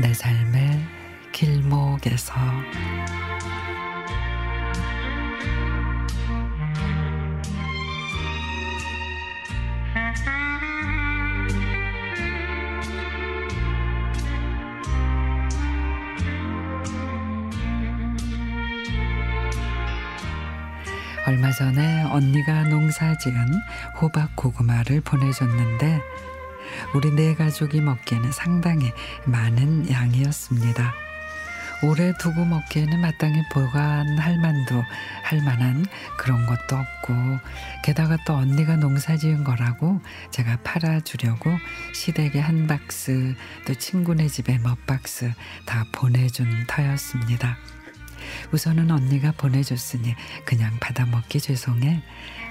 내 삶의 길목에서. 얼마 전에 언니가 농사 지은 호박 고구마를 보내줬는데 우리 네 가족이 먹기에는 상당히 많은 양이었습니다. 오래 두고 먹기에는 마땅히 보관할 만도 할 만한 그런 것도 없고 게다가 또 언니가 농사 지은 거라고 제가 팔아주려고 시댁에 한 박스 또 친구네 집에 몇 박스 다 보내준 터였습니다. 우선은 언니가 보내줬으니 그냥 받아 먹기 죄송해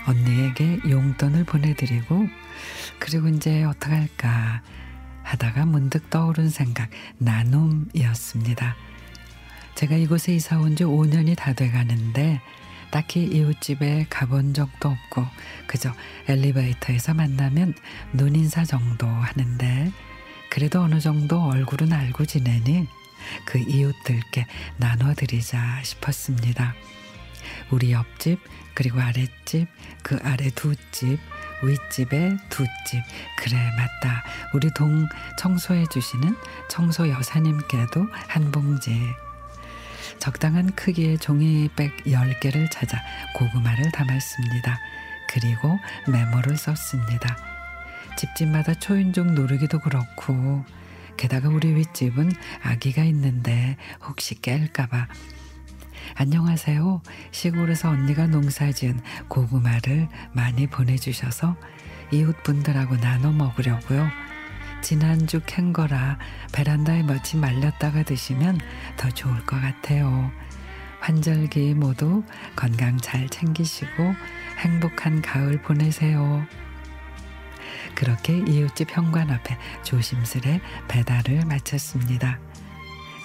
언니에게 용돈을 보내드리고 그리고 이제 어떡할까 하다가 문득 떠오른 생각 나눔이었습니다. 제가 이곳에 이사 온 지 5년이 다 돼가는데 딱히 이웃집에 가본 적도 없고 그저 엘리베이터에서 만나면 눈인사 정도 하는데 그래도 어느 정도 얼굴은 알고 지내니 그 이웃들께 나눠드리자 싶었습니다. 우리 옆집 그리고 아랫집 그 아래 두 집 윗집에 두 집 그래 맞다 우리 동 청소해 주시는 청소 여사님께도 한 봉지 적당한 크기의 종이백 10개를 찾아 고구마를 담았습니다. 그리고 메모를 썼습니다. 집집마다 초인종 누르기도 그렇고 게다가 우리 윗집은 아기가 있는데 혹시 깰까봐 안녕하세요. 시골에서 언니가 농사지은 고구마를 많이 보내주셔서 이웃분들하고 나눠 먹으려고요. 지난주 캔 거라 베란다에 며칠 말렸다가 드시면 더 좋을 것 같아요. 환절기 모두 건강 잘 챙기시고 행복한 가을 보내세요. 그렇게 이웃집 현관 앞에 조심스레 배달을 마쳤습니다.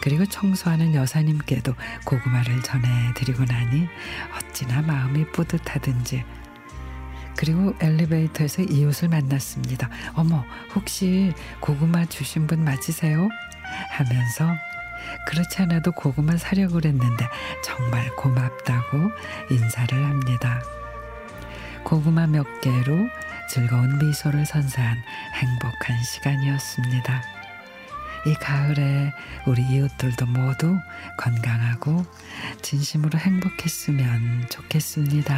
그리고 청소하는 여사님께도 고구마를 전해드리고 나니 어찌나 마음이 뿌듯하든지 그리고 엘리베이터에서 이웃을 만났습니다. 어머, 혹시 고구마 주신 분 맞으세요? 하면서 그렇지 않아도 고구마 사려고 그랬는데 정말 고맙다고 인사를 합니다. 고구마 몇 개로 즐거운 미소를 선사한 행복한 시간이었습니다. 이 가을에 우리 이웃들도 모두 건강하고 진심으로 행복했으면 좋겠습니다.